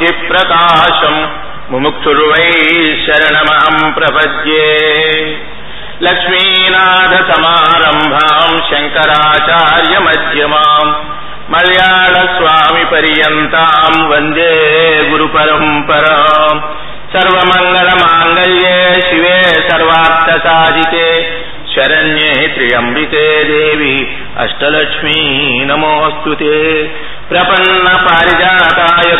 बुद्धिप्रकाशम् मुमुक्षुर्वै शरणमहम् प्रपद्ये। लक्ष्मीनाथसमारम्भाम् शङ्कराचार्यमध्यमाम् मध्यमाम् वन्दे गुरुपरम्पराम्। सर्वमङ्गलमाङ्गल्ये शिवे सर्वार्थसादिते शरण्ये त्र्यम्बिते देवि अष्टलक्ष्मी नमोऽस्तु ते। प्रपन्न पारिजाताय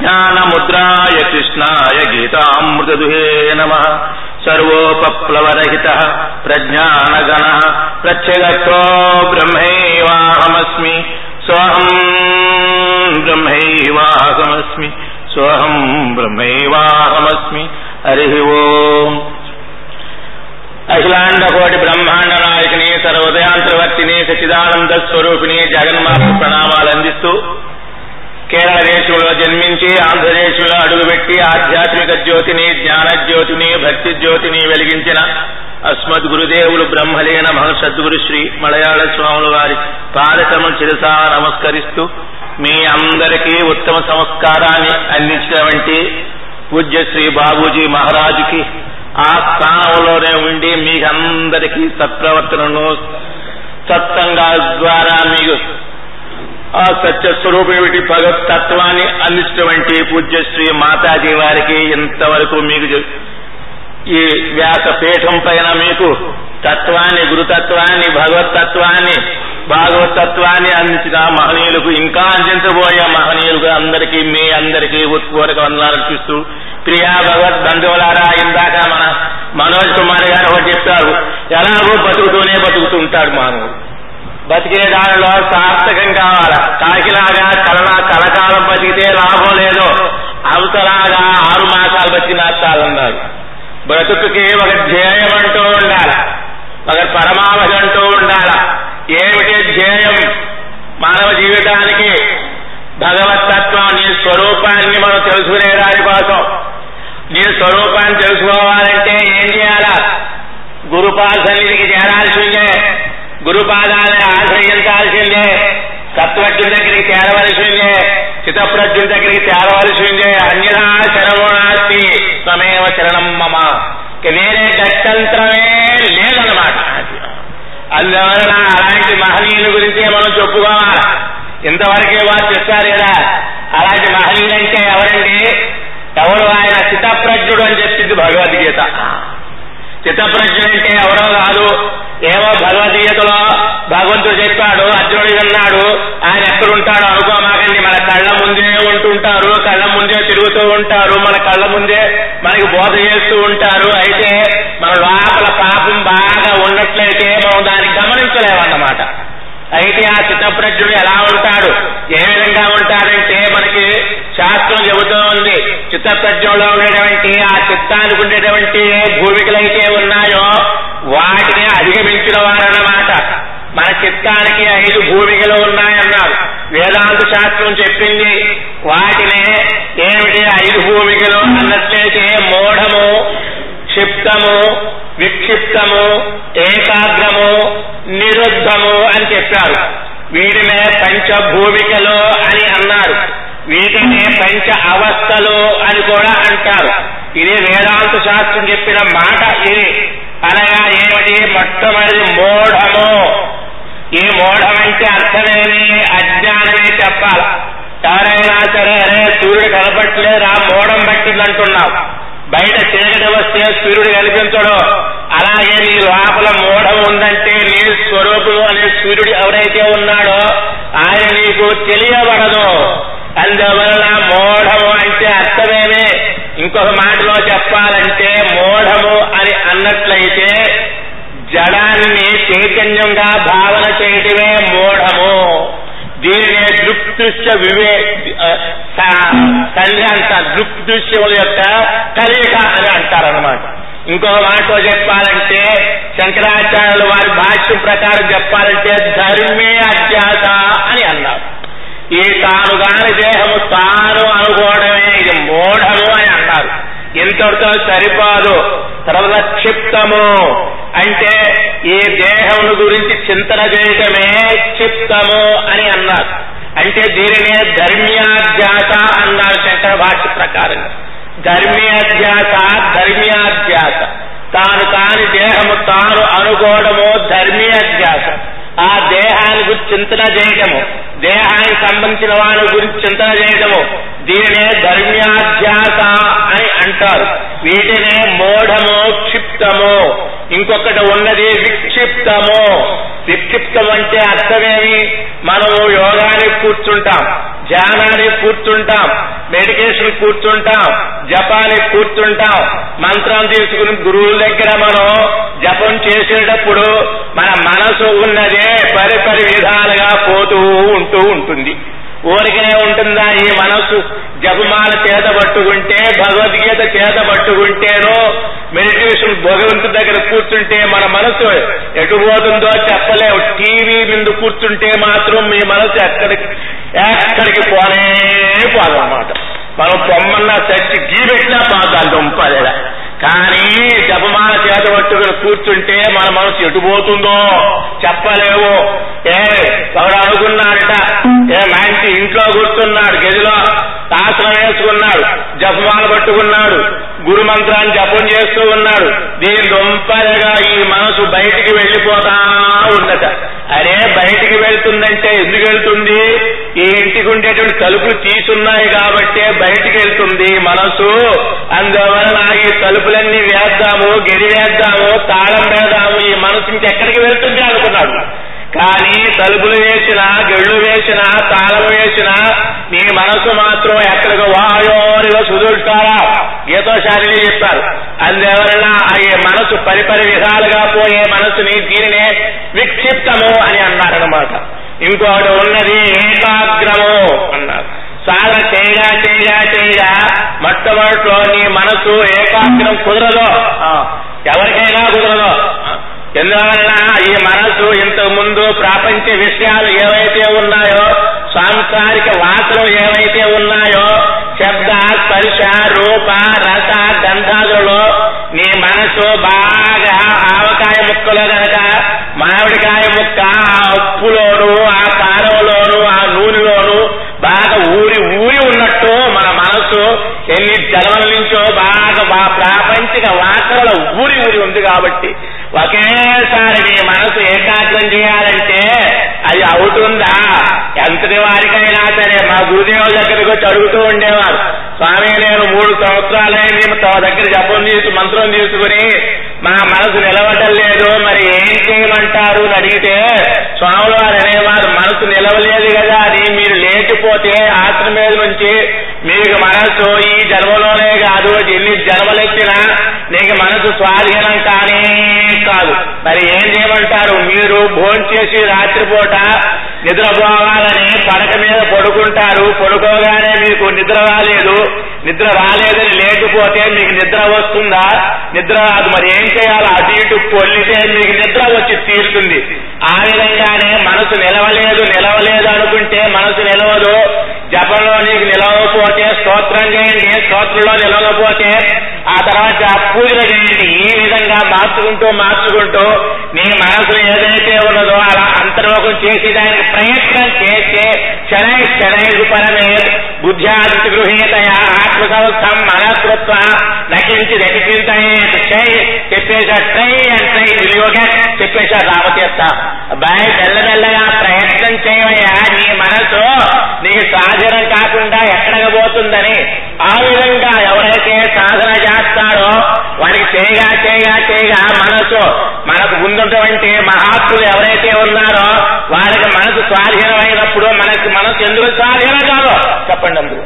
ज्ञान ज्ञानमुद्राय कृष्णाय गीतामृतदुहे नमः। सर्वोपप्लवरहितः प्रज्ञानगणः प्रत्यगतो ब्रह्मैवाहमस्मि। सोऽहम् ब्रह्मैवाहमस्मि। सोऽहम् ब्रह्मैवाहमस्मि। हरिः ओम्। अखिलाण्डकोटिब्रह्माण्डनायकने सर्व బ్రహ్మాండ సచిదానంద స్వరూపిణి జగన్మాత ప్రణామాలు అందిస్తూ కేరళ దేశంలో జన్మించి ఆంధ్రదేశంలో అడుగుపెట్టి ఆధ్యాత్మిక జ్యోతిని జ్ఞాన జ్యోతిని భక్తి జ్యోతిని వెలిగించిన అస్మద్ గురుదేవులు బ్రహ్మలీన మహసద్గురు శ్రీ మలయాళ స్వాముల వారి పాదకము చిరసా నమస్కరిస్తూ మీ అందరికీ ఉత్తమ సంస్కారాన్ని అందించినటువంటి పూజ్య శ్రీ బాబూజీ మహారాజుకి ఆ స్థానంలోనే ఉండి మీ అందరికీ సత్ప్రవర్తనను సత్సంగా ద్వారా మీకు ఆ సత్యస్వరూపి భగవతత్వాన్ని అందించినటువంటి పూజ్య శ్రీ మాతాజీ వారికి ఇంతవరకు మీకు ఈ వ్యాస పీఠం పైన మీకు తత్వాన్ని గురుతత్వాన్ని భగవతత్వాన్ని భాగవతత్వాన్ని అందించిన మహనీయులకు ఇంకా అందించబోయే మహనీయులకు అందరికీ మీ అందరికీ ఉత్పూరక వందనాలు అర్పిస్తూ ప్రియా భగవత్ బంధువులారా ఇందాక మన మనోజ్ కుమార్ గారు ఒకటి చెప్తారు ఎలాగో బతుకుతూనే బతుకుతుంటాడు మానవుడు. బతికే దానిలో సార్థకం కావాలా? కాకిలాగా కలనా కలకాలం బతికితే లాభం లేదో? అవతలాగా ఆరు మాసాలు బతికినా చాలన్నారు బ్రతుకుకి ఒక ధ్యేయం అంటూ ఉండాలి. ఒక పరమావధి అంటూ ఉండాలి. ఏమిటి ధ్యేయం? మానవ జీవితానికి భగవతత్వం నీ స్వరూపాన్ని మనం తెలుసుకునే నీ స్వరూపాన్ని తెలుసుకోవాలంటే ఏం చేయాలా? గురుపాద సన్నిధికి చేరాల్సిందే. గురుపాదాలను ఆశ్రయించాల్సిందే. తత్వజ్ఞుల దగ్గరికి చేరవలసిందే. చితప్రజ్ఞుల దగ్గరికి చేరవలసిందే. అన్యథా శరణాస్తి స్వమేవ శరణం మమ. వేరే గత్యంతరమే లేదన్నమాట. అందువలన అలాంటి మహనీయుల గురించే మనం చెప్పుకోవాలి? ఇంతవరకే వారు చెప్పారు కదా అలాంటి అంటే ఎవరండి? ఎవరు ఆయన చితప్రజ్ఞుడు అని చెప్పింది భగవద్గీత. చిత్తప్రజ్ఞుడంటే ఎవరో కాదు ఏమో భగవద్గీతలో భగవంతుడు చెప్పాడు అర్జునుడు అన్నాడు ఆయన ఎక్కడుంటాడో అనుకోమాకండి. మన కళ్ళ ముందే ఉంటుంటారు కళ్ళ ముందే తిరుగుతూ ఉంటారు మన కళ్ళ ముందే మనకి బోధ చేస్తూ ఉంటారు. అయితే మన లోపల పాపం బాగా ఉన్నట్లయితే మనం దాన్ని గమనించలేమన్నమాట. అయితే ఆ చిత్తప్రజ్ఞుడు ఎలా ఉంటాడు? ఏ విధంగా ఉంటాడంటే మనకి శాస్త్రం చెబుతూ ఉంది. చిత్తప్రజ్ఞంలో ఉండేటువంటి ఆ చిత్తానికి ఉండేటువంటి భూమికలైతే ఉన్నాయో వాటిని అధిగమించిన వారన్నమాట మన చిత్తానికి ఐదు భూమికలు ఉన్నాయన్నారు. వేదాంత శాస్త్రం చెప్పింది వాటినే ఏమిటి? ఐదు భూమికలు అన్నట్లయితే మూఢము క్షిప్తము విక్షిప్తము ఏకాగ్రము నిరుద్ధము అని చెప్పారు. వీటినే పంచభూమికలు అని అన్నారు. వీటినే పంచ అవస్థలు అంటారు ఇది వేదాంత శాస్త్రం చెప్పిన మాట ఇది. అనగా ఏమిటి? మొట్టమొదటి మోఢము. ఈ మోఢమంటే అర్థమేమి? అజ్ఞానమే చెప్పాలి. ఎవరైనా సరే అరే సూర్యుడు కనపట్లేదు ఆ మూఢం పట్టిందంటున్నావు బయట చీకటి వస్తే సూర్యుడు కనిపించడు. అలాగే నీ లోపల మూఢం ఉందంటే నీ స్వరూపుడు అనే సూర్యుడు ఎవరైతే ఉన్నాడో ఆయన నీకు తెలియబడదు. అందువలన మోడము అంటే అర్థమేమే? ఇంకొక మాటలో చెప్పాలంటే మూఢము అని అన్నట్లయితే జడాన్ని చైతన్యంగా భావన చేయటమే మూఢము. దీనినే దృక్దృశ్య వివే సంధ్య అంటారు. దృక్దృశ్యముల యొక్క కలయిక అని అంటారన్నమాట. ఇంకో మాటలో చెప్పాలంటే శంకరాచార్యులు వారి భాష్యం ప్రకారం చెప్పాలంటే ధర్మే అధ్యాస అని అన్నారు. ఈ తాను కాని దేహము తాను అనుకోవడమే. ఇది మూఢము అని ఇంతటితో సరిపోదు? తర్వాత క్షిప్తము అంటే ఈ దేహమును గురించి చింతన చేయటమే క్షిప్తము అని అన్నారు. అంటే దీనినే ధర్మ్యాధ్యాస అన్నారు శంకర భాష ప్రకారంగా. ధర్మ్యాధ్యాస ధర్మ్యాధ్యాస. తాను కాని దేహము తాను అనుకోవడము ధర్మ్యాధ్యాస. ఆ దేహాన్ని గురించి చింతన చేయటము దేహానికి సంబంధించిన వారి గురించి చింతన చేయటము దీనినే ధర్మ్యాధ్యాస అని అంటారు. వీటినే మోఢమో క్షిప్తమో ఇంకొకటి ఉన్నది విక్షిప్తమో. విక్షిప్తం అంటే అర్థమేమి? మనము యోగానికి కూర్చుంటాం ధ్యానానికి కూర్చుంటాం మెడిటేషన్ కూర్చుంటాం జపానికి కూర్చుంటాం. మంత్రం తీసుకుని గురువుల దగ్గర మనం జపం చేసేటప్పుడు మన మనసు ఉన్నదే పరిపరి విధాలుగా పోతూ ఉంటూ ఉంటుంది. కోరికనే ఉంటుందా ఈ మనసు జపమాల చేత పట్టుకుంటే భగవద్గీత చేత పట్టుకుంటేనో మెడిటేషన్ భగవంతుడి దగ్గర కూర్చుంటే మన మనసు ఎటు పోతుందో చెప్పలేవు. టీవీ ముందు కూర్చుంటే మాత్రం మీ మనసు ఎక్కడికి ఎక్కడికి పోనే పోదన్నమాట. మనం పొమ్మన్నా చచ్చి గీ పెట్టినా పోతాం దుంపలేదా కానీ జపమాల చేత పట్టుకుని కూర్చుంటే మన మనసు ఎటుపోతుందో చెప్పలేవు. ఏ ఎవడు అనుకున్నాడట? ఏ మంచి ఇంట్లో కూర్చున్నాడు గదిలో. ఆసనం వేసుకున్నాడు జపమాలు పట్టుకున్నాడు గురు మంత్రాన్ని జపం చేస్తూ ఉన్నాడు దీని దొంపలుగా ఈ మనసు బయటికి వెళ్ళిపోతా ఉన్నట అరే బయటికి వెళ్తుందంటే ఎందుకు వెళ్తుంది? ఈ ఇంటికి ఉండేటువంటి తలుపులు తీసున్నాయి కాబట్టే బయటికి వెళ్తుంది మనసు. అందువలన ఈ తలుపులన్నీ వేద్దాము గెరి వేద్దాము తాళం వేద్దాము ఈ మనసు ఇంకెక్కడికి వెళ్తుంది అనుకున్నాడు. కానీ తలుపులు వేసిన గెళ్ళు వేసిన తాళము వేసిన నీ మనసు మాత్రం ఎక్కడికి వాయోనిగా సుదుర్తారా గీతోశాలిని చెప్పారు అందువలన అయ్యే మనసు పరిపరి విధాలుగా పోయే మనసుని దీనినే విక్షిప్తము అని అన్నారనమాట ఇంకోటి ఉన్నది ఏకాగ్రము అన్నారు. సాధన చేయగా చేయగా చేయగా మొట్టమొదట్లో నీ మనసు ఏకాగ్రం కుదరదు. ఎవరికైనా కుదరదు. ఎందువలన ఈ మనసు ఇంతకు ముందు ప్రాపంచ విషయాలు ఏవైతే ఉన్నాయో సాంసారిక వాసనలు ఏవైతే ఉన్నాయో శబ్ద స్పర్శ రూప రస గంధాదులలో నీ మనసు బాగా ఆవకాయ ముక్కలో గనక మామిడికాయ ముక్క ఆ ఉప్పులోను ఆ కారంలోను ఆ నూనెలోను బాగా ఊరి ఊరి ఉన్నట్టు మన మనసు ఎన్ని జలముల నుంచో ప్రాపంచిక వాసనల ఊరి ఊరి ఉంది కాబట్టి ఒకేసారి నీ మనసు ఏకాగ్రం చేయాలంటే అది అవుతుందా? ఎంతటి వారికైనా సరే మా గురుదేవుల దగ్గరికి వచ్చి అడుగుతూ ఉండేవారు. స్వామి నేను మూడు సంవత్సరాలైంది తమ దగ్గర జపం తీసుకు మంత్రం తీసుకుని మా మనసు నిలవటం లేదు. మరి ఏం చేయమంటారు అని అడిగితే స్వాములు వారు అనేవారు మనసు నిలవలేదు కదా అని మీరు లేచిపోతే ఆత్మ మీద నుంచి మీకు మనసు ఈ జన్మలోనే కాదు. ఎన్ని జన్మలెత్తినా నీకు మనసు స్వాధీనం కానీ కాదు. మరి ఏం చేయమంటారు? మీరు భోంచేసి రాత్రిపూట నిద్రపోవాలని పడక మీద పడుకుంటారు. పడుకోగానే మీకు నిద్ర రాలేదు. నిద్ర రాలేదని లేకపోతే మీకు నిద్ర వస్తుందా? నిద్ర రాదు. మరి ఏం చేయాలి? అటు ఇటు పొల్లితే మీకు నిద్ర వచ్చి తీరుతుంది. ఆ విధంగానే మనసు నిలవలేదు నిలవలేదు అనుకుంటే మనసు నిలవదు. జపంలో నీకు నిలవకపోతే స్తోత్రం చేయండి. స్తోత్రంలో నిలవకపోతే ఆ తర్వాత పూజలు చేయండి. ఈ విధంగా మార్చుకుంటూ మార్చుకుంటూ నీ మనసు ఏదైతే ఉన్నదో అలా అంతర్ముఖం చేసి దానికి ప్రయత్నం చేస్తే శనై శనై పరమే బుద్ధ్యాది గృహీతయా ఆత్మ సంస్థం మనకృత్వ నకించి నటించాయి ట్రై చెప్పేశారు ట్రై అండ్ ట్రై వినియోగ చెప్పేశారు రామతీర్థ అబ్బాయి మెల్లమెల్లగా ప్రయత్నం చేయవయ్యా నీ మనసు నీ సాధనం కాకుండా ఎక్కడకపోతుందని ఆ విధంగా ఎవరైతే సాధన చేస్తారో వారికి చేయగా చేయగా చేయగా మనసు మనకు ముందున్నటువంటి మహాత్ములు ఎవరైతే ఉన్నారో వారికి మనసు స్వాధీనమైనప్పుడు మనకు మనసు ఎందుకు స్వాధీనం కాదు చెప్పండి అందరూ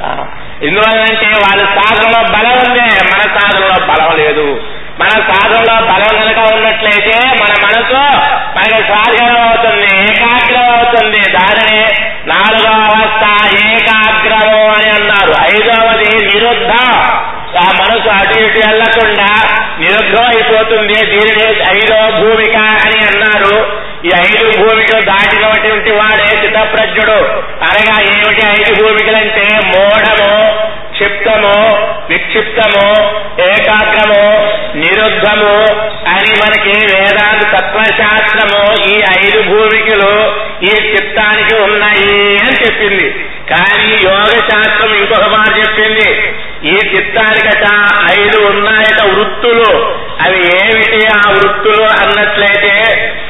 ఎందువల్లంటే వాళ్ళ సాధనలో బలం ఉంది. మన సాధనలో బలం లేదు. మన సాధనలో బలం కనుక ఉన్నట్లయితే మన మనసు మనకి స్వాధీనం అవుతుంది ఏకాగ్రం అవుతుంది. దానిని నాలుగో అవస్థ ఏకాగ్రము అని అన్నారు ఐదవది నిరుద్ధం. ఆ మనసు అటు ఇటు వెళ్ళకుండా నిరుద్ధం అయిపోతుంది దీనిని ఐదో భూమిక అని అన్నారు. ఈ ఐదు భూమికలు దాటినటువంటి వాడే చిత్తప్రజ్ఞుడు. అనగా ఏమిటి ఐదు భూమికలంటే? మోఢము క్షిప్తము విక్షిప్తము ఏకాగ్రము నిరుద్ధము అని మనకి వేదాంత తత్వశాస్త్రము ఈ ఐదు భూమికలు ఈ చిత్తానికి ఉన్నాయి అని చెప్పింది. కానీ యోగ శాస్త్రం ఇంకొక మాట చెప్పింది. ఈ చిత్తానికట ఐదు ఉన్నాయట వృత్తులు. అవి ఏమిటి ఆ వృత్తులు అన్నట్లయితే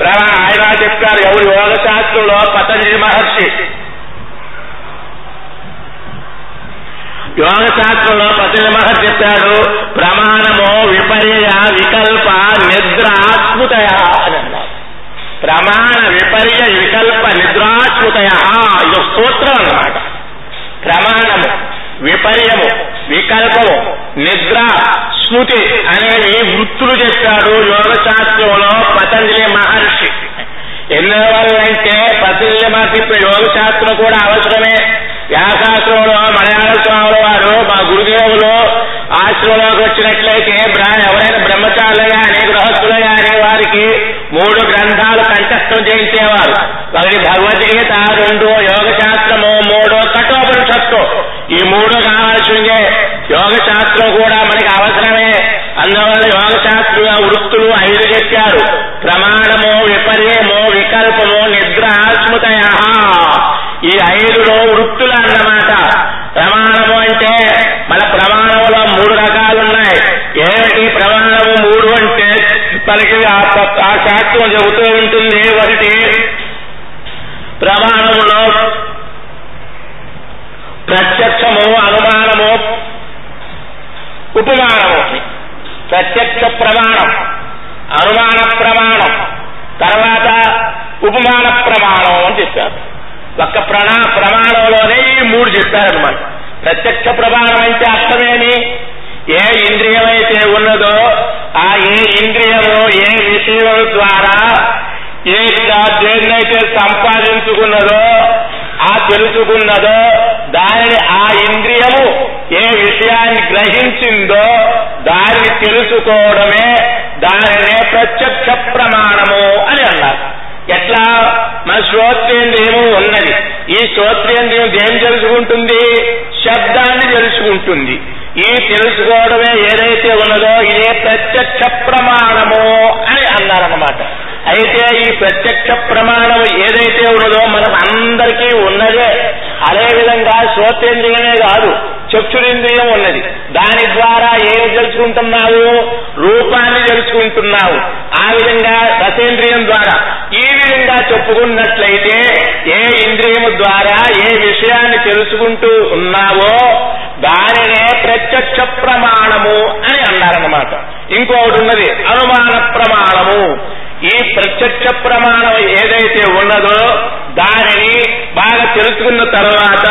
ప్ర- ఆయన చెప్పారు ఎవరు యోగ శాస్త్రంలో పతంజలి మహర్షి యోగ శాస్త్రంలో పతిని మహర్షి చెప్పాడు ప్రమాణము విపర్య వికల్ప నిద్రాత్ముతయ అని అన్నారు. ప్రమాణ విపర్య వికల్ప నిద్రాశ్రుతయ ఇది స్తోత్రం అన్నమాట. ప్రమాణము విపర్యము వికల్పము నిద్ర స్మృతి అనేవి వృత్తులు చెప్పాడు యోగ శాస్త్రంలో పతంజలి మహర్షి. ఎందువల్లంటే పతంజలి మహర్షి ఇప్పుడు యోగ శాస్త్రం కూడా అవసరమే. వ్యాసాశ్రమంలో మలయాళ స్వాముల ఆశ్రమంలోకి వచ్చినట్లయితే ఎవరైనా బ్రహ్మచారులు కానీ గృహస్థులు కానీ వారికి మూడు గ్రంథాలు కంఠస్థం చేయించేవారు. ఒకటి భగవద్గీత రెండు యోగ మూడో కఠోపనిషత్తు. ఈ మూడు కావాల్సిందే. యోగ శాస్త్రం కూడా మనకి అవసరమే. అందువల్ల యోగ శాస్త్ర వృత్తులు ఐదు చెప్పారు. ప్రమాణము విపర్యము వికల్పము నిద్ర ఆత్మతయ ఈ ఐదులో వృత్తులు అన్నమాట. ప్రమాణము అంటే మన ప్రమాణంలో మూడు రకాలున్నాయి. ఏమిటి ప్రమాణము మూడు అంటే మనకి ఆ తత్- ఆ శాస్త్రం చెబుతూ ఉంటుంది ఒకటి ప్రమాణములో ప్రత్యక్షము అనుమానము ఉపమానము. ప్రత్యక్ష ప్రమాణం అనుమాన ప్రమాణం. తర్వాత ఉపమాన ప్రమాణం అని చెప్పారు. ఒక్క ప్రణా ప్రమాణంలోనే ఈ మూడు చెప్పారనమాట ప్రత్యక్ష ప్రమాణం అంటే అర్థమేమి? ఏ ఇంద్రియం అయితే ఉన్నదో ఆ ఏ ఇంద్రియము ఏ విషయం ద్వారా ఏ దేన్నైతే సంపాదించుకున్నదో ఆ తెలుసుకున్నదో దానిని ఆ ఇంద్రియము ఏ విషయాన్ని గ్రహించిందో దాన్ని తెలుసుకోవడమే దానినే ప్రత్యక్ష ప్రమాణము అని అన్నారు. ఎట్లా? మన శ్రోత్రేంద్రియము ఉన్నది. ఈ శ్రోత్రేంద్రియం ఏం తెలుసుకుంటుంది? శబ్దాన్ని తెలుసుకుంటుంది. ఈ తెలుసుకోవడమే ఏదైతే ఉన్నదో ఇదే ప్రత్యక్ష ప్రమాణము అని అన్నారన్నమాట. అయితే ఈ ప్రత్యక్ష ప్రమాణం ఏదైతే ఉన్నదో మనం అందరికీ ఉన్నదే. అదే విధంగా శ్రోతేంద్రియమే కాదు చక్షురింద్రియం ఉన్నది. దాని ద్వారా ఏమి తెలుసుకుంటున్నావు? రూపాన్ని తెలుసుకుంటున్నావు. ఆ విధంగా రసేంద్రియం ద్వారా. ఈ చెప్పుకున్నట్లయితే ఏ ఇంద్రియము ద్వారా ఏ విషయాన్ని తెలుసుకుంటూ ఉన్నావో దానినే ప్రత్యక్ష ప్రమాణము అని అన్నారన్నమాట. ఇంకొకటి ఉన్నది అనుమాన ప్రమాణము. ఈ ప్రత్యక్ష ప్రమాణం ఏదైతే ఉన్నదో దానిని బాగా తెలుసుకున్న తర్వాత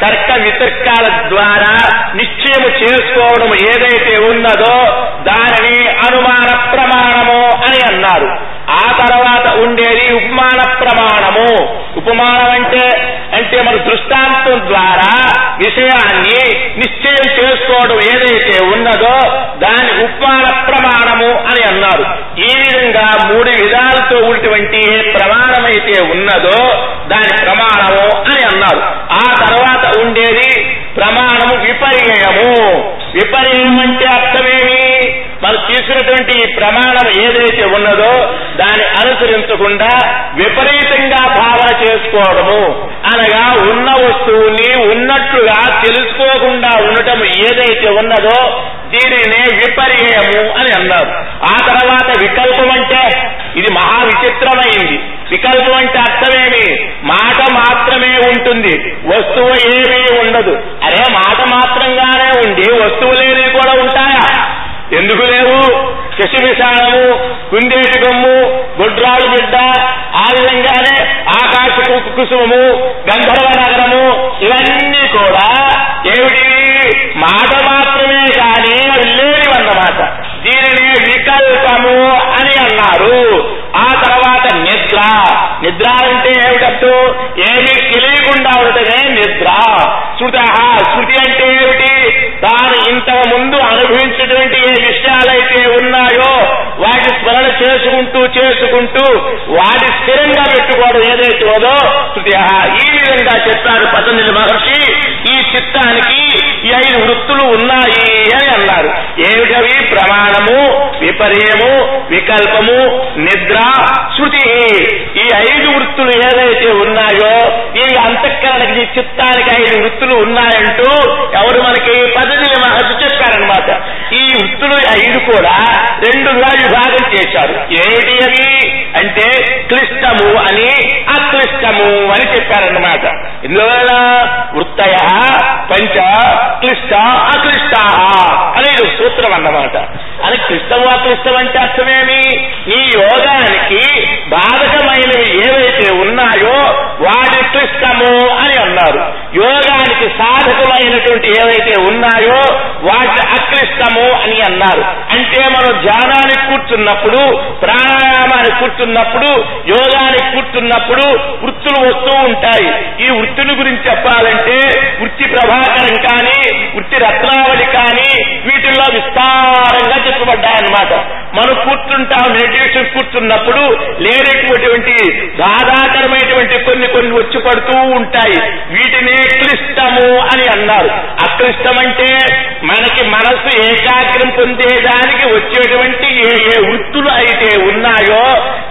తర్క వితర్కాల ద్వారా నిశ్చయం చేసుకోవడం ఏదైతే ఉన్నదో దానిని అనుమాన ప్రమాణము అని అన్నారు. ఆ తర్వాత ఉండేది ఉపమాన ప్రమాణము. ఉపమానం అంటే అంటే మన దృష్టాంతం ద్వారా విషయాన్ని నిశ్చయం చేసుకోవడం ఏదైతే ఉన్నదో దాని ఉపమాన ప్రమాణము అని అన్నారు. ఈ విధంగా మూడు విధాలతో ఉన్నటువంటి ఏ ప్రమాణమైతే ఉన్నదో దాని ప్రమాణము అని అన్నారు. ఆ తర్వాత ఉండేది ప్రమాణము విపర్యయము. విపర్యయం అంటే అర్థమేమి? మనం తీసుకున్నటువంటి ఈ ప్రమాణం ఏదైతే ఉన్నదో దాన్ని అనుసరించకుండా విపరీతంగా భావన చేసుకోవడము. అనగా ఉన్న వస్తువుని ఉన్నట్లుగా తెలుసుకోకుండా ఉండటం ఏదైతే ఉన్నదో దీనినే విపర్యయము అని అన్నారు. ఆ తర్వాత వికల్పం అంటే ఇది మహా విచిత్రమైంది వికల్పం అంటే అర్థమేమి? మాట మాత్రమే ఉంటుంది. వస్తువు ఏమీ ఉండదు అరే మాట మాత్రంగానే ఉండి వస్తువులేవి కూడా ఉంటాయా ఎందుకు లేవు శశివిశాలము కుందేటి కొమ్ము గుడ్రాలు బిడ్డ ఆ విధంగానే ఆకాశ కు- కుసుమము గంధర్వ నగరము ఇవన్నీ కూడా ఏమిటి? మాట మాత్రమే కానీ అవి లేనివన్నమాట దీనిని వికల్పము అని అన్నారు. ఆ తర్వాత నిద్ర. నిద్ర అంటే ఏమిటట్టు? ఏమీ తెలియకుండా ఉండటమే నిద్ర. సుత శృతి అంటే ఏమిటి తాను ఇంతకు ముందు అనుభవించినటువంటి ఏ విషయాలైతే ఉన్నాయో వాటి స్మరణ చేసుకుంటూ చేసుకుంటూ వాటి స్థిరంగా పెట్టుకోవడం ఏదైతే ఉందో ఈ విధంగా చెప్పారు పతంజలి మహర్షి. ఈ చిత్తానికి ఈ ఐదు వృత్తులు ఉన్నాయి అని అన్నారు. ఏమిటవి? ప్రమాణము విపర్యము వికల్పము నిద్ర శృతి. ఈ ఐదు వృత్తులు ఏదైతే ఉన్నాయో ఈ అంతఃకరణకి చిత్తానికి ఐదు వృత్తులు ఉన్నాయంటూ ఎవరు మనకి పతంజలి మహర్షి చెప్పారనమాట ఈ వృత్తులు ఐదు కూడా రెండుగా విభాగం చేశారు. ఏమిటి అవి అంటే క్లిష్టము అని అక్లిష్టము అని చెప్పారన్నమాట. ఇందువల్ల వృత్తయ పంచ క్లిష్ట అక్లిష్ట అనేది సూత్రం అన్నమాట. అని క్లిష్టము అక్లిష్టం అంటే అర్థమేమి? ఈ యోగానికి బాధకమైనవి ఏవైతే ఉన్నాయో వాటి క్లిష్టము అని అన్నారు. యోగానికి సాధకమైనటువంటి ఏవైతే ఉన్నాయో వాటి అక్లిష్టము అని అన్నారు. అంటే మనం ధ్యానానికి కూర్చున్నప్పుడు ప్రాణాయామానికి కూర్చున్నప్పుడు యోగానికి కూర్చున్నప్పుడు వృత్తులు వస్తూ ఉంటాయి. ఈ వృత్తిని గురించి చెప్పాలంటే వృత్తి ప్రభాకరం కానీ వృత్తి రత్నావళి కానీ వీటిల్లో విస్తారంగా చెప్పబడ్డాయన్నమాట. మనం కూర్చుంటాం మెడిటేషన్ కూర్చున్నప్పుడు లేనటువంటి బాధాకరమైనటువంటి కొన్ని కొన్ని వచ్చి పడుతూ ఉంటాయి. వీటిని క్లిష్టము అని అన్నారు. అక్లిష్టం అంటే మనకి మనసు ఏకాగ్రం పొందేదానికి వచ్చేటువంటి ఏ ఏ వృత్తులు అయితే ఉన్నాయో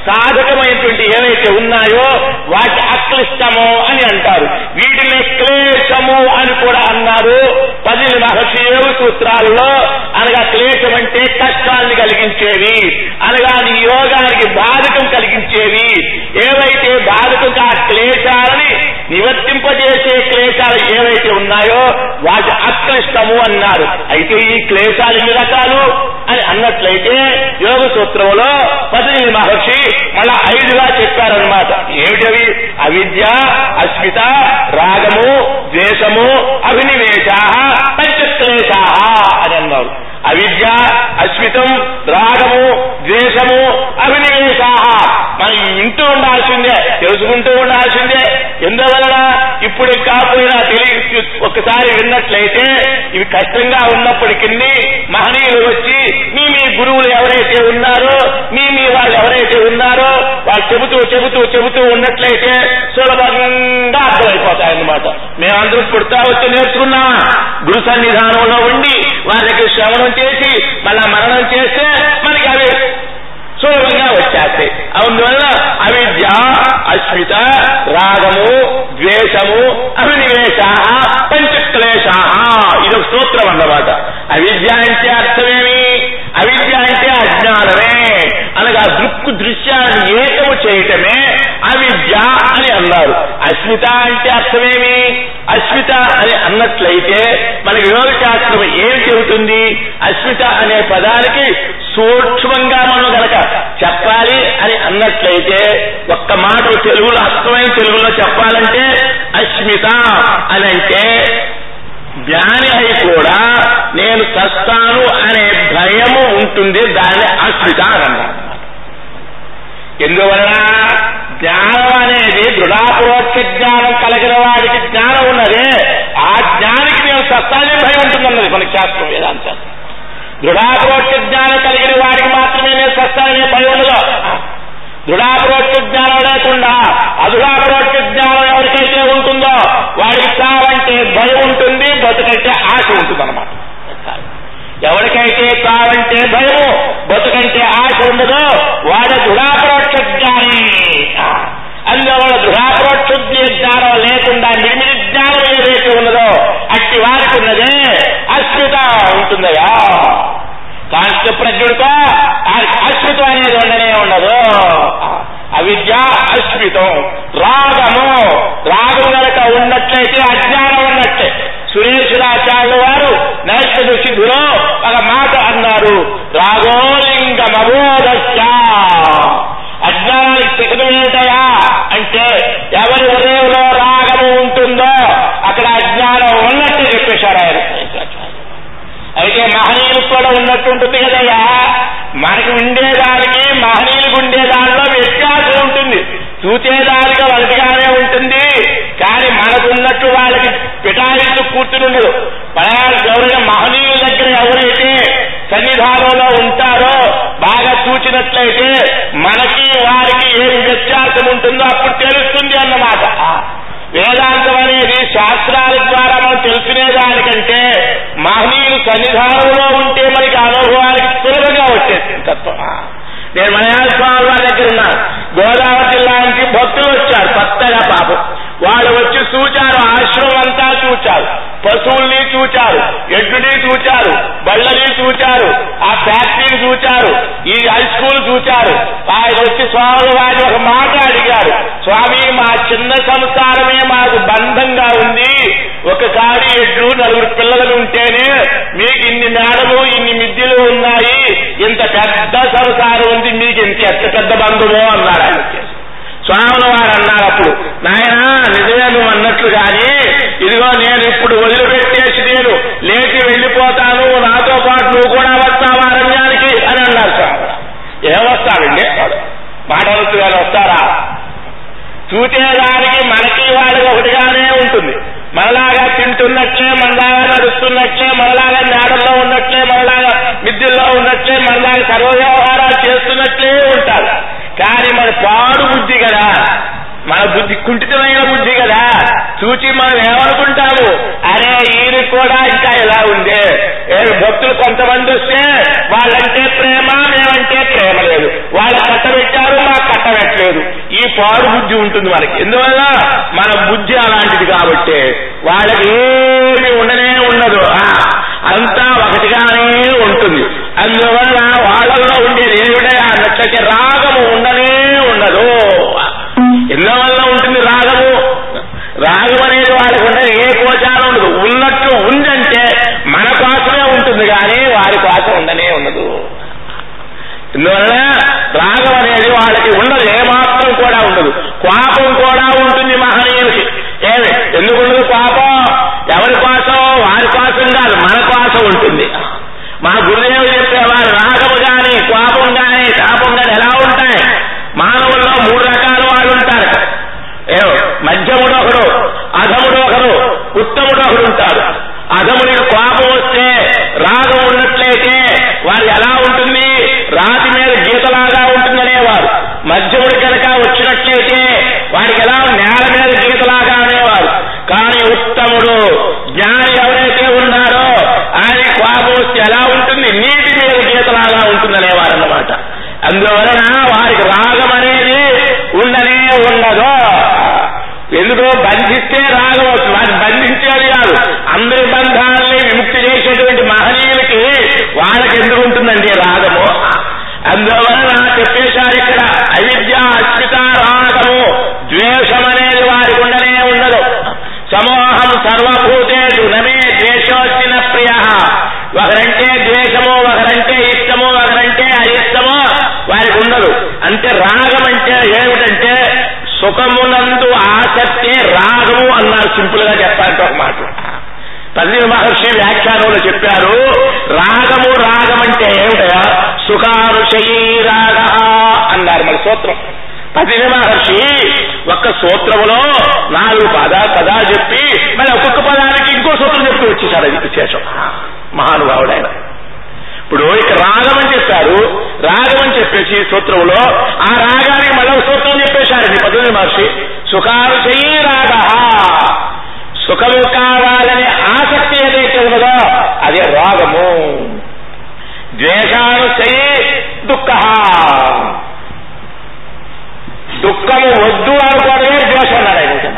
సాధకమైనటువంటి ఏవైతే ఉన్నాయో వాటి అక్లిష్టము అని అంటారు. వీటిని క్లేశము అని కూడా అన్నారు. పది మహర్షి ఏడు సూత్రాలలో అనగా క్లేశం అంటే కష్టాన్ని కలిగించేవి. అనగా నీ యోగానికి బాధకం కలిగించేవి ఏవైతే బాధకం ఆ క్లేశాలని నివర్తింపజేసే క్లేశాలు ఏవైతే ఉన్నాయో వాటి అక్లిష్టము అన్నారు. అయితే ఈ క్లేశాలు ఎన్ని రకాలు? అని అన్నట్లయితే యోగ సూత్రంలో పదవి మహర్షి మళ్ళా ఐదుగా చెప్పారనమాట ఏమిటవి? అవిద్య అస్మిత రాగము ద్వేషము అభినివేశ పంచక్లేశ అని అన్నారు. అవిద్య అస్మితం రాగము ద్వేషము అభినివేశ మనం వింటూ ఉండాల్సిందే తెలుసుకుంటూ ఉండాల్సిందే. ఎందువలన? ఇప్పుడు కాకపోయినా తెలియ ఒకసారి విన్నట్లయితే ఇవి కష్టంగా ఉన్నప్పటికీ మహనీయులు వచ్చి మీ మీ గురువులు ఎవరైతే ఉన్నారో మీ మీ వాళ్ళు ఎవరైతే ఉన్నారో వాళ్ళు చెబుతూ చెబుతూ చెబుతూ ఉన్నట్లయితే సులభంగా అర్థమైపోతాయన్నమాట. మేమందరూ పుడతా వచ్చి నేర్చుకున్నామా గురు సన్నిధానంలో ఉండి వారికి శ్రవణం చేసి మళ్ళా మరణం చేస్తే మనకి అవి సులభంగా వచ్చేస్తాయి. అందువల్ల అవిద్య అస్మిత రాగము ద్వేషము అభినివేశ పంచక్లేశ ఇది ఒక సూత్రం అన్నమాట. అవిద్య అంటే అర్థమేమి అవిద్య అంటే అజ్ఞానమే ముక్కు దృశ్యాన్ని ఏకము చేయటమే అవిద్య అని అన్నారు. అస్మిత అంటే అర్థమేమి? అస్మిత అని అన్నట్లయితే మన వినోద శాస్త్రం ఏం చెబుతుంది? అస్మిత అనే పదానికి సూక్ష్మంగా మనం గనక చెప్పాలి అని అన్నట్లయితే ఒక్క మాట తెలుగులో అర్థమైన తెలుగులో చెప్పాలంటే అస్మిత అని అంటే జ్ఞాని అయి కూడా నేను చస్తాను అనే భయము ఉంటుంది దాన్ని అస్మిత అని అన్నారు. ఎందువలన జ్ఞానం అనేది దృఢాపరోక్ష జ్ఞానం కలిగిన వాడికి జ్ఞానం ఉన్నదే. ఆ జ్ఞానికి మేము సత్తానే భయం ఉంటుందన్నది మనకి శాస్త్రం వేదాంత. శాస్త్రం దృఢాపరోక్ష జ్ఞానం కలిగిన వాడికి మాత్రమే నేను సత్తానే భయం ఉండదు దృఢాపరోక్ష జ్ఞానం లేకుండా అధురాపరోక్ష జ్ఞానం ఎవరికైతే ఉంటుందో వాడికి చావంటే భయం ఉంటుంది బతుకంటే ఆశ ఉంటుంది అనమాట ఎవరికైతే కావంటే భయము బతుకంటే ఆశ ఉండదో వాడ దృఢాపరోక్ష జ్ఞాని అందువల్ల దృఢాపరోక్ష జ్ఞానం లేకుండా నిర్మిజ్ఞానం ఏదైతే ఉన్నదో అట్టి వారికి ఉన్నదే అశ్విత ఉంటుందయా కాంస్య ప్రజ్ఞుడితో అస్మితం అనేది ఉండనే ఉండదు. అవిద్య అస్మితం రాగము. రాగం గనక ఉన్నట్లయితే అజ్ఞానం ఉన్నట్లే. సురేశ్వరాచార్యుల వారు నైష్ఠ సిద్ధులో ఒక మాట అన్నారు. రాగోలింగమబోధస్య అజ్ఞానానికి శిఖరం ఏంటయా అంటే ఎవరి హృదయంలో రాగము ఉంటుందో అక్కడ అజ్ఞానం ఉన్నట్టు చెప్పేశారు ఆయన. అయితే మహనీయులకు కూడా ఉన్నట్టు ఉంటుంది కదయ్యా. మనకి ఉండేదానికి మహనీయులకు ఉండేదానికి ఉంటుంది చూచేదానికి ఒకటిగానే ఉంటుంది. కానీ మనకు ఉన్నట్టు వాళ్ళకి పిటాయించు కూర్చుని ఉండదు పలానా గౌరవ మహనీయుల దగ్గర ఎవరైతే సన్నిధానంలో ఉంటారో బాగా చూచినట్లయితే మనకి వారికి ఏం వ్యత్యాసం ఉంటుందో అప్పుడు తెలుస్తుంది అన్నమాట. వేదాంతం అనేది శాస్త్రాల ద్వారా మనం తెలుసుకునేదానికంటే మహనీయులు సన్నిధానంలో ఉంటే మనకి అనుభవానికి సులభంగా వచ్చేసింది తత్వం. నేను మలయాళ స్వామి వారి దగ్గర ఉన్నాను. గోదావరి జిల్లా నుంచి భక్తులు వచ్చారు కొత్తగా పాపం. వాళ్ళు వచ్చి చూచారు ఆశ పశువుల్ని చూచారు ఎడ్డుని చూచారు బళ్ళని చూచారు ఆ ఫ్యాక్టరీని చూచారు ఈ హై స్కూల్ చూచారు. ఆయన వచ్చి స్వామి వారిని ఒక మాట అడిగారు స్వామి మా చిన్న సంసారమే మాకు బంధంగా ఉంది. ఒక కాడి ఎడ్లు నలుగురు పిల్లలు ఉంటేనే మీకు ఇన్ని మేడలు ఇన్ని మిద్దెలు ఉన్నాయి ఇంత పెద్ద ఉంది మీకు ఇంత ఎంత పెద్ద బంధువో అన్నారు ఆయన స్వాముల వారు అన్నారు అప్పుడు నాయన నిజమే నువ్వు అన్నట్లు కానీ ఇదిగో నేను ఇప్పుడు వదిలిపెట్టేసి నేను లేచి వెళ్ళిపోతాను నాతో పాటు నువ్వు కూడా వస్తావా అరణ్యానికి? అని అన్నారు స్వామి ఏమొస్తాడండి మాటవలసి గారు వస్తారా? చూచేదానికి మనకి వాళ్ళకి ఒకటిగానే ఉంటుంది. మనలాగా తింటున్నట్లే మనలాగా నడుస్తున్నట్లే మనలాగా నేడల్లో ఉన్నట్లే మనలాగా మిద్దుల్లో ఉన్నట్లే మనలాగా సర్వవ్యవహారాలు చేస్తున్నట్లే ఉంటారు. కానీ మన పాడు బుద్ధి కదా. మన బుద్ధి కుంఠితమైన బుద్ధి కదా. చూచి మనం ఏమనుకుంటాము? అరే ఈయన కూడా ఇంకా ఇలా ఉందే. ఏ భక్తులు కొంతమంది వస్తే వాళ్ళంటే ప్రేమ మేమంటే ప్రేమ లేదు. వాళ్ళ కట్టబెట్టారు మాకు కట్టబెట్టలేదు ఈ పాడు బుద్ధి ఉంటుంది మనకి. ఎందువల్ల? మన బుద్ధి అలాంటిది కాబట్టి. వాళ్ళకి ఏమి ఉండనే ఉండదు. అంతా ఒకటిగానే ఉంటుంది. అందువల్ల వాళ్ళలో ఉండేది ఆ నచ్చటి రాగము ఉండనే ఉండదు. ఎందువల్ల ఉంటుంది రాగము? రాగం అనేది వాళ్ళకు ఉండదు ఏ కోశానం ఉండదు. ఉన్నట్టు ఉందంటే మన కోసమే ఉంటుంది కానీ వారి కోసం ఉండనే ఉండదు. ఎందువల్ల? రాగం అనేది వాళ్ళకి ఉండదు ఏమాత్రం కూడా ఉండదు. కోప కూడా ఉంటుంది మహనీయులకి ఏమి ఎందుకు ఉండదు కోపం ఎవరి కోసం వారి కోసం కాదు మన ఉంటుంది. మా గురుదేవుడు చెప్పేవారు రాగము గాని కోపం గాని శాపం గాని ఎలా ఉంటాయి? మానవుల్లో మూడు రకాల వాళ్ళు ఉంటారు. మధ్యముడు ఒకడు అధముడు ఒకడు ఉత్తముడు ఒకడు ఉంటాడు అధముడికి కోపం వస్తే రాగం ఉన్నట్లయితే వారు ఎలా ఉంటుంది? రాతి మీద గీతలాగా ఉంటుందనేవారు మధ్యముడు కనుక వచ్చినట్లయితే వారికి ఎలా నేల మీద గీతలాగా అనేవారు కానీ ఉత్తముడు జ్ఞాని ఎవరైతే ఉన్నారో ఆయన కోపం వస్తే ఎలా ఉంటుంది నీటి మీద గీతలాగా ఉంటుంది అనేవారన్నమాట అందువలన వారికి రాగం అనేది ఉండనే ఉండదు. ఎందుకో? బంధిస్తే రాగం వారిని బంధించేది కాదు. అందరి బంధాలని విముక్తి చేసేటువంటి మహనీయులకి వాళ్ళకి ఎందుకు ఉంటుందండి రాగము? అందువలన చెప్పేశారు ఇక్కడ అవిద్య అస్మిత రాగము ద్వేషం అనేది వారికి ఉండనే ఉండదు సమూహం సర్వభూతేషు నమే ద్వేషోస్తిన ప్రియ ఒకరంటే ద్వేషము ఒకరంటే ఇష్టము ఒకరంటే అయిష్టము వారికి ఉండదు. అంటే రాగం అంటే ఏమిటంటే సుఖమునందు ఆసక్తే రాగము అన్నారు. సింపుల్గా చెప్పాలంటే ఒక మాట. పల్లి మహర్షి వ్యాఖ్యానంలో చెప్పారు రాగము రాగం అంటే ఏమిటయా రాగ అన్నారు మన సూత్రం. పది మహర్షి ఒక్క సూత్రములో నాలుగు పద పదా చెప్పి మరి ఒక్కొక్క పదానికి ఇంకో సూత్రం చెప్తూ వచ్చేసాడు అది విశేషం. మహానుభావుడు ఆయన ఇప్పుడు ఇక రాగం అని చెప్పారు రాగం అని చెప్పేసి సూత్రంలో ఆ రాగానికి మరో సూత్రం చెప్పేశారండి పద్దెనిమిది మహర్షి. సుఖానుషయీ రాగ సుఖము కావాలనే ఆసక్తి ఏదైతే ఉన్నదో అదే రాగము. ద్వేషానుశయీ దుఃఖ దుఃఖము వద్దు అనుకోవడమే ద్వేషం అన్నాడు ఆయన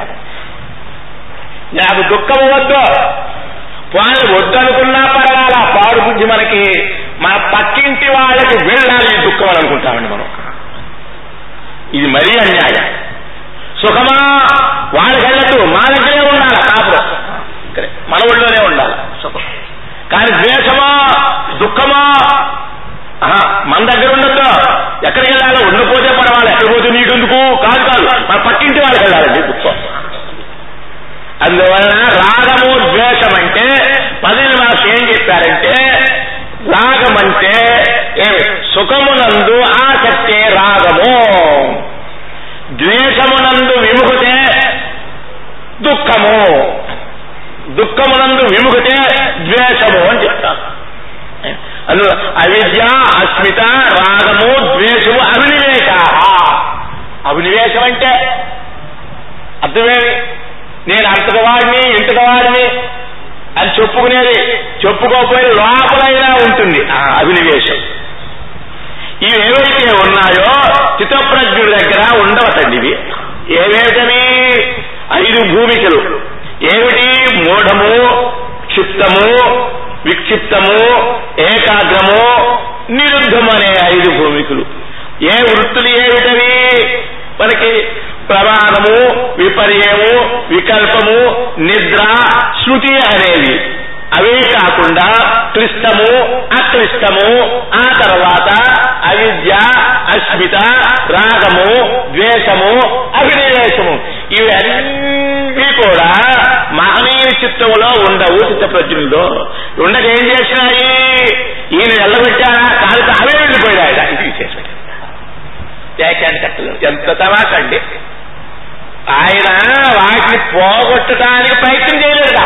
నాకు దుఃఖము వద్దు. వాళ్ళు వద్దు అనుకున్నా పర్వాలా పాడు బుద్ధి మనకి. మన పక్కింటి వాళ్ళకి వెళ్ళాలి ఈ దుఃఖం అని అనుకుంటామండి మనం. ఇది మరీ అన్యాయం. సుఖమా? వాళ్ళకి వెళ్ళదు మా దగ్గరే ఉండాలి కాపురం. మన ఒళ్ళోనే ఉండాలి సుఖం. కానీ ద్వేషమా? దుఃఖమా? మన దగ్గర ఉండొద్దు ఎక్కడికి వెళ్ళాలో ఉండిపోతే పర్వాలేదు. ఎక్కడ పోతే నీకెందుకు? కాదు కాదు. మన పక్కింటి వాళ్ళకి వెళ్ళాలండి దుఃఖం. అందువలన రాగము ద్వేషం అంటే పదిని మనకు ఏం చెప్పారంటే రాగమంటే సుఖమునందు ఆసక్తే రాగము. ద్వేషమునందు విముఖతే దుఃఖము. దుఃఖమునందు విముఖతే ద్వేషము అని చెప్తాను అందులో అవిద్య అస్మిత రాగము ద్వేషము అవినివేశ అవినివేశం అంటే అర్థమేమి? నేను అంతటి వాడిని ఇంతటి వాడిని అది చెప్పుకునేది చెప్పుకోకపోయిన లోపలైనా ఉంటుంది. ఆ అభినవేశం. ఈ ఏవైతే ఉన్నాయో చిత్తప్రజ్ఞుడి దగ్గర ఉండవటండి ఇవి. ఏవేటవి ఐదు భూమికలు. ఏమిటి? మూఢము క్షిప్తము విక్షిప్తము ఏకాగ్రము నిరుద్ధము అనే ఐదు భూమికలు. ఏ వృత్తులు ఏమిటవి? మనకి ప్రమాదము విపర్యము వికల్పము నిద్ర శృతి అనేది అవే కాకుండా క్లిష్టము అక్లిష్టము ఆ తర్వాత అవిద్య అస్మిత రాగము ద్వేషము అభినివేశము ఇవన్నీ కూడా మహనీయ చిత్తంలో ఉండవు చిత్తప్రజ్ఞుల్లో. ఉండగా ఏం చేసినాయి? ఈయన వెళ్ళబెట్టారా కాదు అవే వెళ్ళిపోయాడు ఇది చేశాడు వ్యాఖ్యాన ఎంత తమాకండి ఆయన వాటిని పోగొట్టడానికి ప్రయత్నం చేయలేదా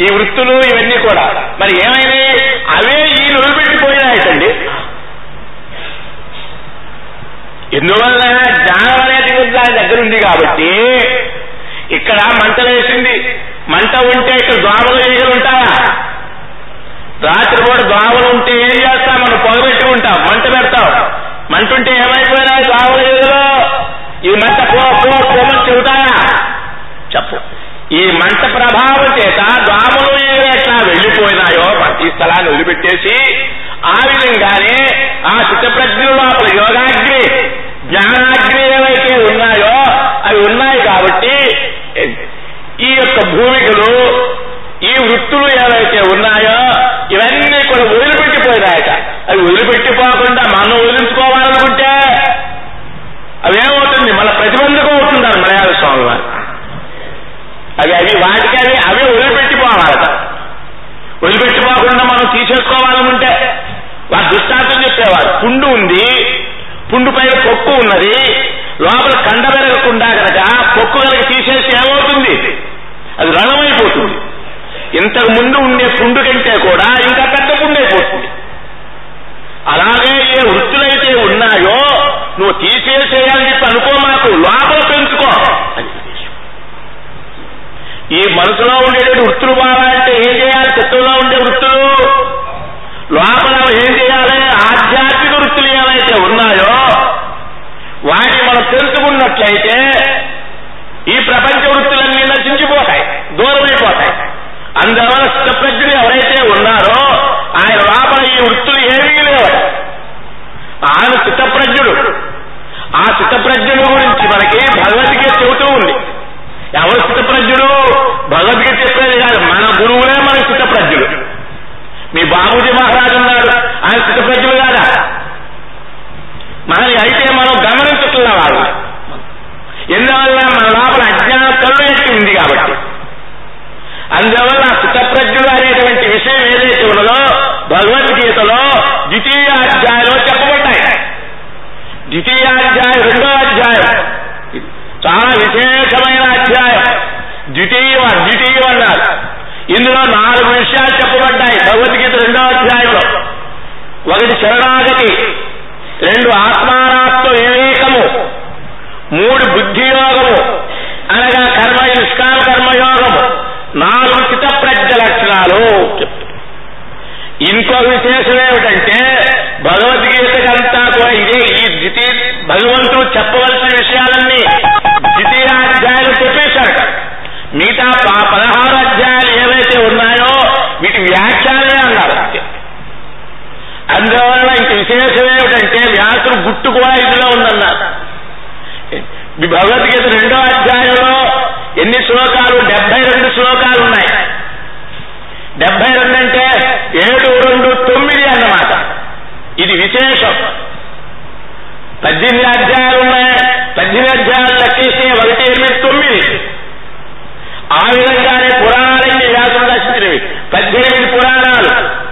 ఈ వృత్తులు ఇవన్నీ కూడా. మరి ఏమైంది అవే ఈ నిలబెట్టిపోయినాయటండి ఎందువల్ల జ్ఞానం అనేది దాని దగ్గర ఉంది కాబట్టి ఇక్కడ మంట వేసింది. మంట ఉంటే ఇక్కడ దోమలు వేసి ఉంటాయా? రాత్రి కూడా దోమలు ఉంటే ఏం చేస్తాం? మనం పొగబెట్టి ఉంటాం మంట పెడతాం. మంట ఉంటే ఏమైపోయినా దోమలు ఏదో ఈ మంట పో పో పోమని చెబుతాయా చెప్పు. ఈ మంట ప్రభావం చేత దోమలు ఈగలు ఎట్లా వెళ్ళిపోయినాయో ఈ స్థలాన్ని వదిలిపెట్టేసి ఆ విధంగానే ఆ చిత్తప్రజ్ఞ లోపల యోగాగ్ని జ్ఞానాగ్ని ఏవైతే ఉన్నాయో అవి ఉన్నాయి కాబట్టి ఈ యొక్క భూమికలు ఈ వృత్తులు ఏవైతే ఉన్నాయో ఇవన్నీ కూడా వదిలిపెట్టిపోయినాయట అవి వదిలిపెట్టిపోకుండా మనం వదిలించుకోవాలనుకుంటే అవేమవుతుంది మన ప్రతిబంధకం అవుతుంటారు మలయాళ స్వామి వారు అవి అవి వాటికి అవి అవే వదిలిపెట్టిపోవాలట వదిలిపెట్టిపోకుండా మనం తీసేసుకోవాలనుకుంటే వారు దృష్టాంతం చెప్పేవారు పుండు ఉంది. పుండు పైన పొక్కు ఉన్నది. లోపల కండ పెరగకుండా కనుక పొక్కు కనుక తీసేసి ఏమవుతుంది? అది రణమైపోతుంది. ఇంతకు ముందు ఉండే పుండు కంటే కూడా ఇంకా పెద్ద పుండు అయిపోతుంది అలాగే ఏ వృత్తులైతే ఉన్నాయో నువ్వు తీసేసేయాలని చెప్పి అనుకో మాకు లోపల పెంచుకో అని ఉద్దేశం. ఈ మనసులో ఉండేటువంటి వృత్తులు బాగాలంటే ఏం చేయాలి చిత్తంలో ఉండే వృత్తులు లోపల ఏం చేయాలి ఆధ్యాత్మిక వృత్తులు ఏవైతే ఉన్నాయో వాటిని మనం తెలుసుకున్నట్లయితే ఈ ప్రపంచ వృత్తులన్నీ నశించిపోతాయి దూరమైపోతాయి అందువల్ల స్థితప్రజ్ఞులు ఎవరైతే ఉన్నారో ఆయన లోపల ఈ వృత్తులు ఏమీ లేవు ఆయన స్థితప్రజ్ఞుడు ఆ స్థితప్రజ్ఞుడు గురించి మనకి భగవద్గీత చెబుతూ ఉంది ఎవరు స్థితప్రజ్ఞుడు భగవద్గీత చెప్పేది కాదు మన గురువులే మన స్థితప్రజ్ఞుడు మీ బాబుజీ మహారాజు ఉన్నాడు ఆయన స్థితప్రజ్ఞుడు కాదా మనని అయితే మనం గమనించట్ల వాళ్ళు ఎందువల్ల మన లోపల అజ్ఞాన కళ్ళు ఎత్తి ఉంది కాబట్టి అందువల్ల స్థితప్రజ్ఞుడు అనేటువంటి విషయం ఏదైతే ఉన్నదో భగవద్గీతలో ద్వితీయాధ్యాయంలో చెప్పబడ్డాయి ద్వితీయాధ్యాయం రెండో అధ్యాయం చాలా విశేషమైన అధ్యాయం ద్వితీయ ద్వితీయం అన్నారు ఇందులో నాలుగు విషయాలు చెప్పబడ్డాయి. భగవద్గీత రెండో అధ్యాయంలో. ఒకటి శరణాగతి రెండు ఆత్మ అందువల్ల ఇంక విశేషం ఏమిటంటే వ్యాసుడు గుట్టు కూడా ఇందులో ఉందన్నారు. భగవద్గీత రెండో అధ్యాయంలో ఎన్ని శ్లోకాలు? డెబ్బై రెండు శ్లోకాలు ఉన్నాయి. డెబ్బై రెండు అంటే ఏడు రెండు తొమ్మిది అన్నమాట. ఇది విశేషం. పద్దెనిమిది అధ్యాయాలు ఉన్నాయి. పద్దెనిమిది అధ్యాయాలు లెక్కేస్తే ఒకటి ఎనిమిది తొమ్మిది. ఆ విధంగానే పురాణాలన్నీ వ్యాసులు రచించినవి పద్దెనిమిది పురాణాలు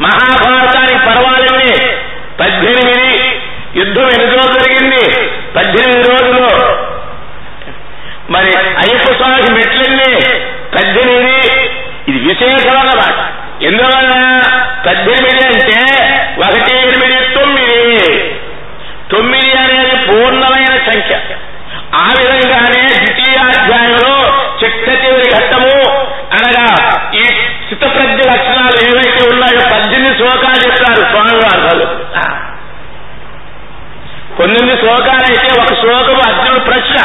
మహాభారతానికి పర్వాలన్నీ పద్దెనిమిది యుద్ధం ఎన్ని రోజులు జరిగింది పద్దెనిమిది రోజులు మరి అయ్యప్ప స్వామికి మెట్లన్నీ పద్దెనిమిది ఇది విశేషం అన్నమాట ఎందువల్ల పద్దెనిమిది అంటే ఒకటి ఎనిమిది తొమ్మిది తొమ్మిది అనేది పూర్ణమైన సంఖ్య ఆ విధంగానే ద్వితీయాధ్యాయంలో చిట్ట చివరి ఘట్టము అనగా ఈ స్థితప్రజ్ఞ లక్షణాలు ఏవైతే ఉన్నాయో పద్దెనిమిది శ్లోకాలు చెప్తారు స్వామివారు వాళ్ళు పద్దెనిమిది శ్లోకాలు అయితే ఒక శ్లోకం అర్జునుడు ప్రశ్న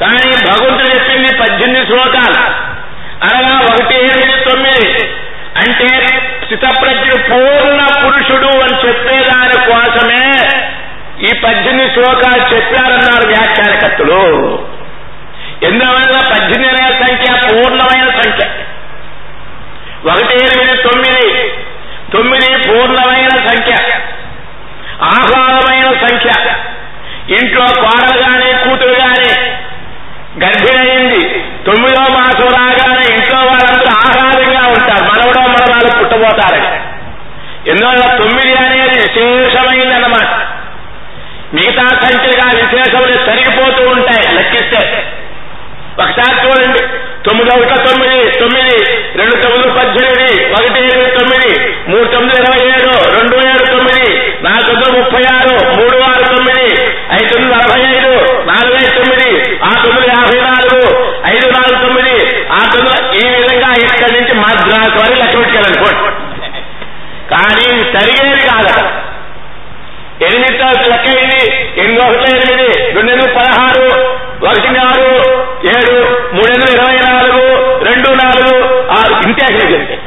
కానీ భగవంతుడు చెప్పింది పద్దెనిమిది శ్లోకాలు అనగా ఒకటి ఎనిమిది తొమ్మిది తొమ్మిది అంటే స్థితప్రజ్ఞుడు పూర్ణ పురుషుడు అని చెప్పేదాని కోసమే ఈ పద్దెనిమిది శ్లోకాలు చెప్పారన్నారు వ్యాఖ్యానకర్తలు ఎందువల్ల పద్దెనిమిది అనే సంఖ్య పూర్ణమైన సంఖ్య ఒకటి ఎనిమిది తొమ్మిది తొమ్మిది పూర్ణమైన సంఖ్య ఆహ్లాదమైన సంఖ్య ఇంట్లో కోడలు గాని కూతురు గాని గర్భిణయింది తొమ్మిదో మాసం రాగానే ఇంట్లో వాళ్ళందరూ ఆహ్లాదంగా ఉంటారు మనవడో మనవాళ్ళు పుట్టబోతారని ఎందువల్ల తొమ్మిది అనేది విశేషమైంది అన్నమాట మిగతా సంఖ్యగా తరిగిపోతూ ఉంటాయి లెక్కిస్తే. ఒకసారి చూడండి. తొమ్మిది ఒకట తొమ్మిది తొమ్మిది రెండు తొమ్మిది పద్దెనిమిది ఒకటి ఏడు తొమ్మిది మూడు తొమ్మిది ఇరవై ఏడు రెండు ఏడు తొమ్మిది నాలుగు తొమ్మిది ముప్పై ఆరు మూడు ఆరు తొమ్మిది ఐదు తొమ్మిది నలభై ఐదు నాలుగు ఐదు తొమ్మిది ఆరు తొమ్మిది యాభై నాలుగు ఐదు నాలుగు తొమ్మిది ఆ తొమ్మిది ఈ విధంగా ఇక్కడి నుంచి మద్రాసు వరకు లెక్క కానీ సరిగేది కాదు ఎనిమిదితో లెక్క అయింది ఎనిమిది ఒకటి ఎనిమిది రెండు ఎనిమిది పదహారు ఒకటి ఆరు ఏడు మూడు ఎనిమిది ఇరవై నాలుగు రెండు నాలుగు ఆరు. ఇంతే కలిగింది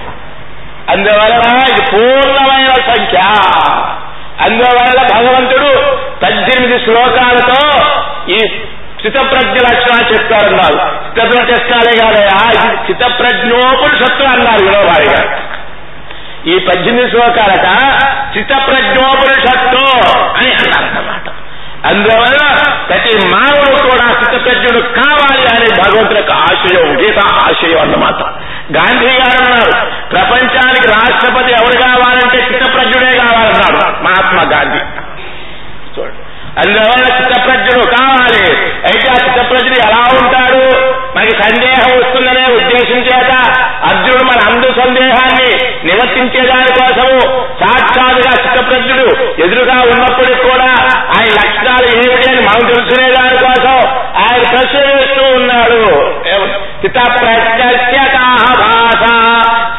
అందువలన ఇది పూర్ణమైన సంఖ్య. అందువలన భగవంతుడు పద్దెనిమిది శ్లోకాలతో ఈ చిత్తప్రజ్ఞ లక్షణ చెప్తారన్నారు. చిత్తప్రజ్ఞ లక్షణాలే కాదయా ఇది చిత్తప్రజ్ఞోపనిషత్తు అన్నారు వినోబాయి గారు. ఈ పద్దెనిమిది శ్లోకాలట చిత్తప్రజ్ఞోపనిషత్తు అని అన్నారన్నమాట అందువల్ల ప్రతి మానవుడు కూడా చిత్తప్రజ్ఞుడు కావాలి అనే భగవంతుని యొక్క ఆశయం గీత ఆశయం అన్నమాట. గాంధీ గారు అన్నారు ప్రపంచానికి రాష్ట్రపతి ఎవరు కావాలంటే చిత్తప్రజ్ఞుడే కావాలన్నాడు మహాత్మా గాంధీ. చూడండి. అందువల్ల చిత్త నివర్తించే దానికోసము సాక్షాత్గా చిత్తప్రజ్ఞుడు ఎదురుగా ఉన్నప్పటికి కూడా ఆయన లక్షణాలు ఏమిటి అని మనం తెలుసుకునే దానికోసం ఆయన ప్రశ్న వేస్తూ ఉన్నాడు చిత్తప్రజ్ఞ భాష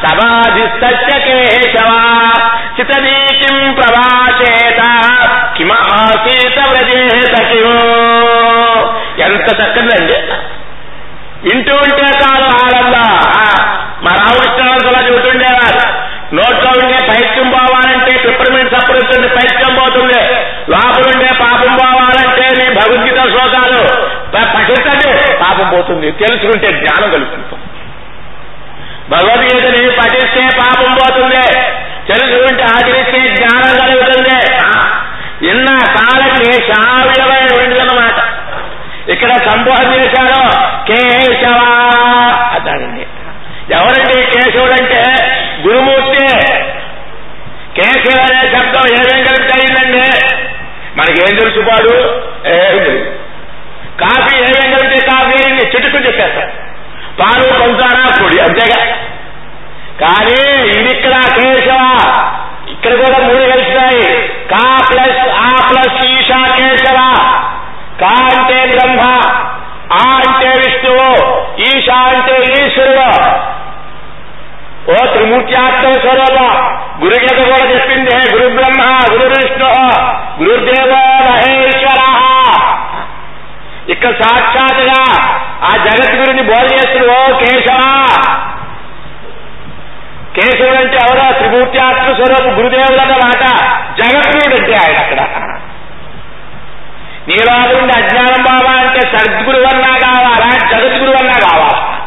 సమాధిస్తస్య చితనీకిం ప్రవాచేత కిమాసీత వ్రజేత కిమో ఎంత చక్కదండి వింటూ ఉంటే కాదు ఆనంద. మా రామకృష్ణ చెబుతుండే. శ్లోకాలు ప- పాపం పోతుంది. తెలుసుకుంటే జ్ఞానం కలుగుతుంది. భగవద్గీతని పఠిస్తే పాపం పోతుంది. తెలుసుకుంటే ఆచరిస్తే జ్ఞానం కలుగుతుంది. ఇన్న కాలకి శ్రావ్యమైన ఉండదన్నమాట ఇక్కడ సంబోధన చేశాడు కేశవ అన్నాడండి ఎవరండి కేశవుడు అంటే గురుమూర్తి. కేశవ అనే శబ్దం ఏమేం కలిపి అయిందండి మనకేం తెలుసుపాడు ఏం తెలుసు? కాఫీ ఏమేం కలిపితే కాఫీ అయింది చెట్టుకు చెప్పేస్తారు. పాలు పంచారా పొడి అంతేగా. కానీ ఇది ఇక్కడ కేశవ ఇక్కడ కూడా మూడు కలిసినాయి. కా ప్లస్ ఆ ప్లస్ ఈశా కేశవ. కా అంటే బ్రహ్మ ఆ అంటే విష్ణువు ఈశా అంటే ఈశ్వరుడు. ఓ త్రిమూర్త్యాత్మ స్వరూప. గురుగీత కూడా చెప్పింది గురు బ్రహ్మ గురు విష్ణు గురుదేవో ఇక్కడ సాక్షాత్గా ఆ జగద్గురుని బోధ చేస్తుడు ఓ కేశవ. కేశవుడు అంటే ఎవరో? త్రిమూర్త్యాత్మ స్వరూపు గురుదేవుడు మాట. జగద్గురుడు అంటే ఆయన అక్కడ. నీలో అజ్ఞానం బాబా అంటే సద్గురు అన్నా కావాలా జగద్గురు అన్నా కావాలా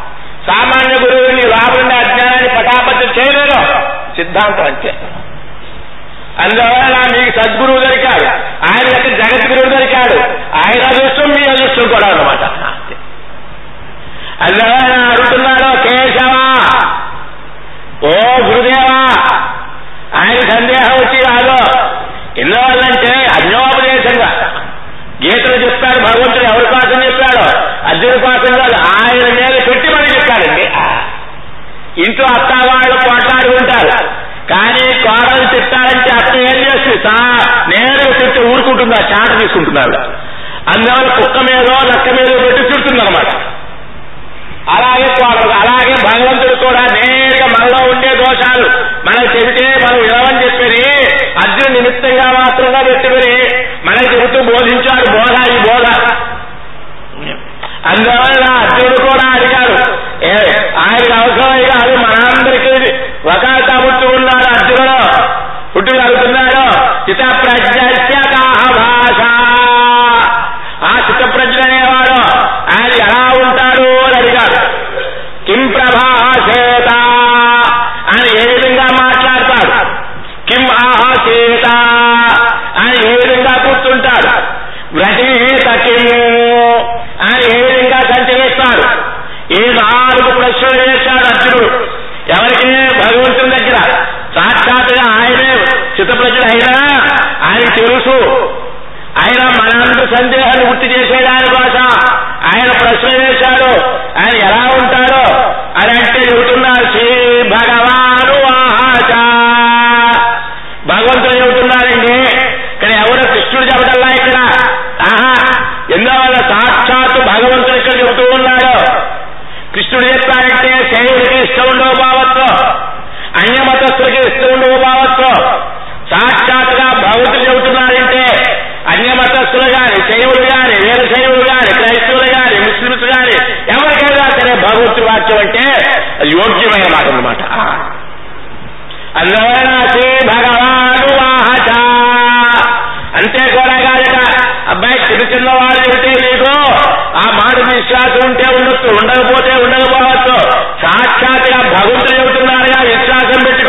సామాన్య గురువుని రాముడి అజ్ఞానాన్ని పటాపతి చేయలేరు. సిద్ధాంతం అంతే. అందువల్ల మీకు సద్గురువు దొరికాడు. ఆయన యొక్క జగద్గురువు దొరికాడు. ఆయన అదృష్టం మీ అదృష్టం కూడా అనమాట అందువల్ల అడుగుతున్నా వ్రతి సత్యము అని ఏ విధంగా సంచరిస్తాడు ఈ నాలుగు ప్రశ్నలు వేశాడు అర్జునుడు? ఎవరికి? భగవంతుని దగ్గర. సాక్షాత్గా ఆయనే చిత్తప్రజుడు అయినా ఆయన తెలుసు. ఆయన మనందు సందేహాన్ని గుర్తు చేసేది ఆయన భాష. ఆయన ప్రశ్న వేశాడు. ఆయన ఎలా ఉంటాడో అని అంటే చెబుతున్నారు మతస్థులు గాని శైవులు గాని వీర శైవులు గాని క్రైస్తవులు గాని ముస్లిమ్స్ గాని ఎవరికైనా సరే భగవంతుడి వాక్యం అంటే యోగ్యమైన మాట అనమాట అందువలన భగవాను వాహచ అంతే కూడా కాదట. అబ్బాయి చిన్న చిన్నవాడు చెబితే నీకు ఆ మాట విశ్వాసం ఉంటే ఉండొచ్చు ఉండకపోతే ఉండకపోవచ్చు. సాక్షాత్గా భగవంతుడు చెబుతున్నారుగా విశ్వాసం పెట్టి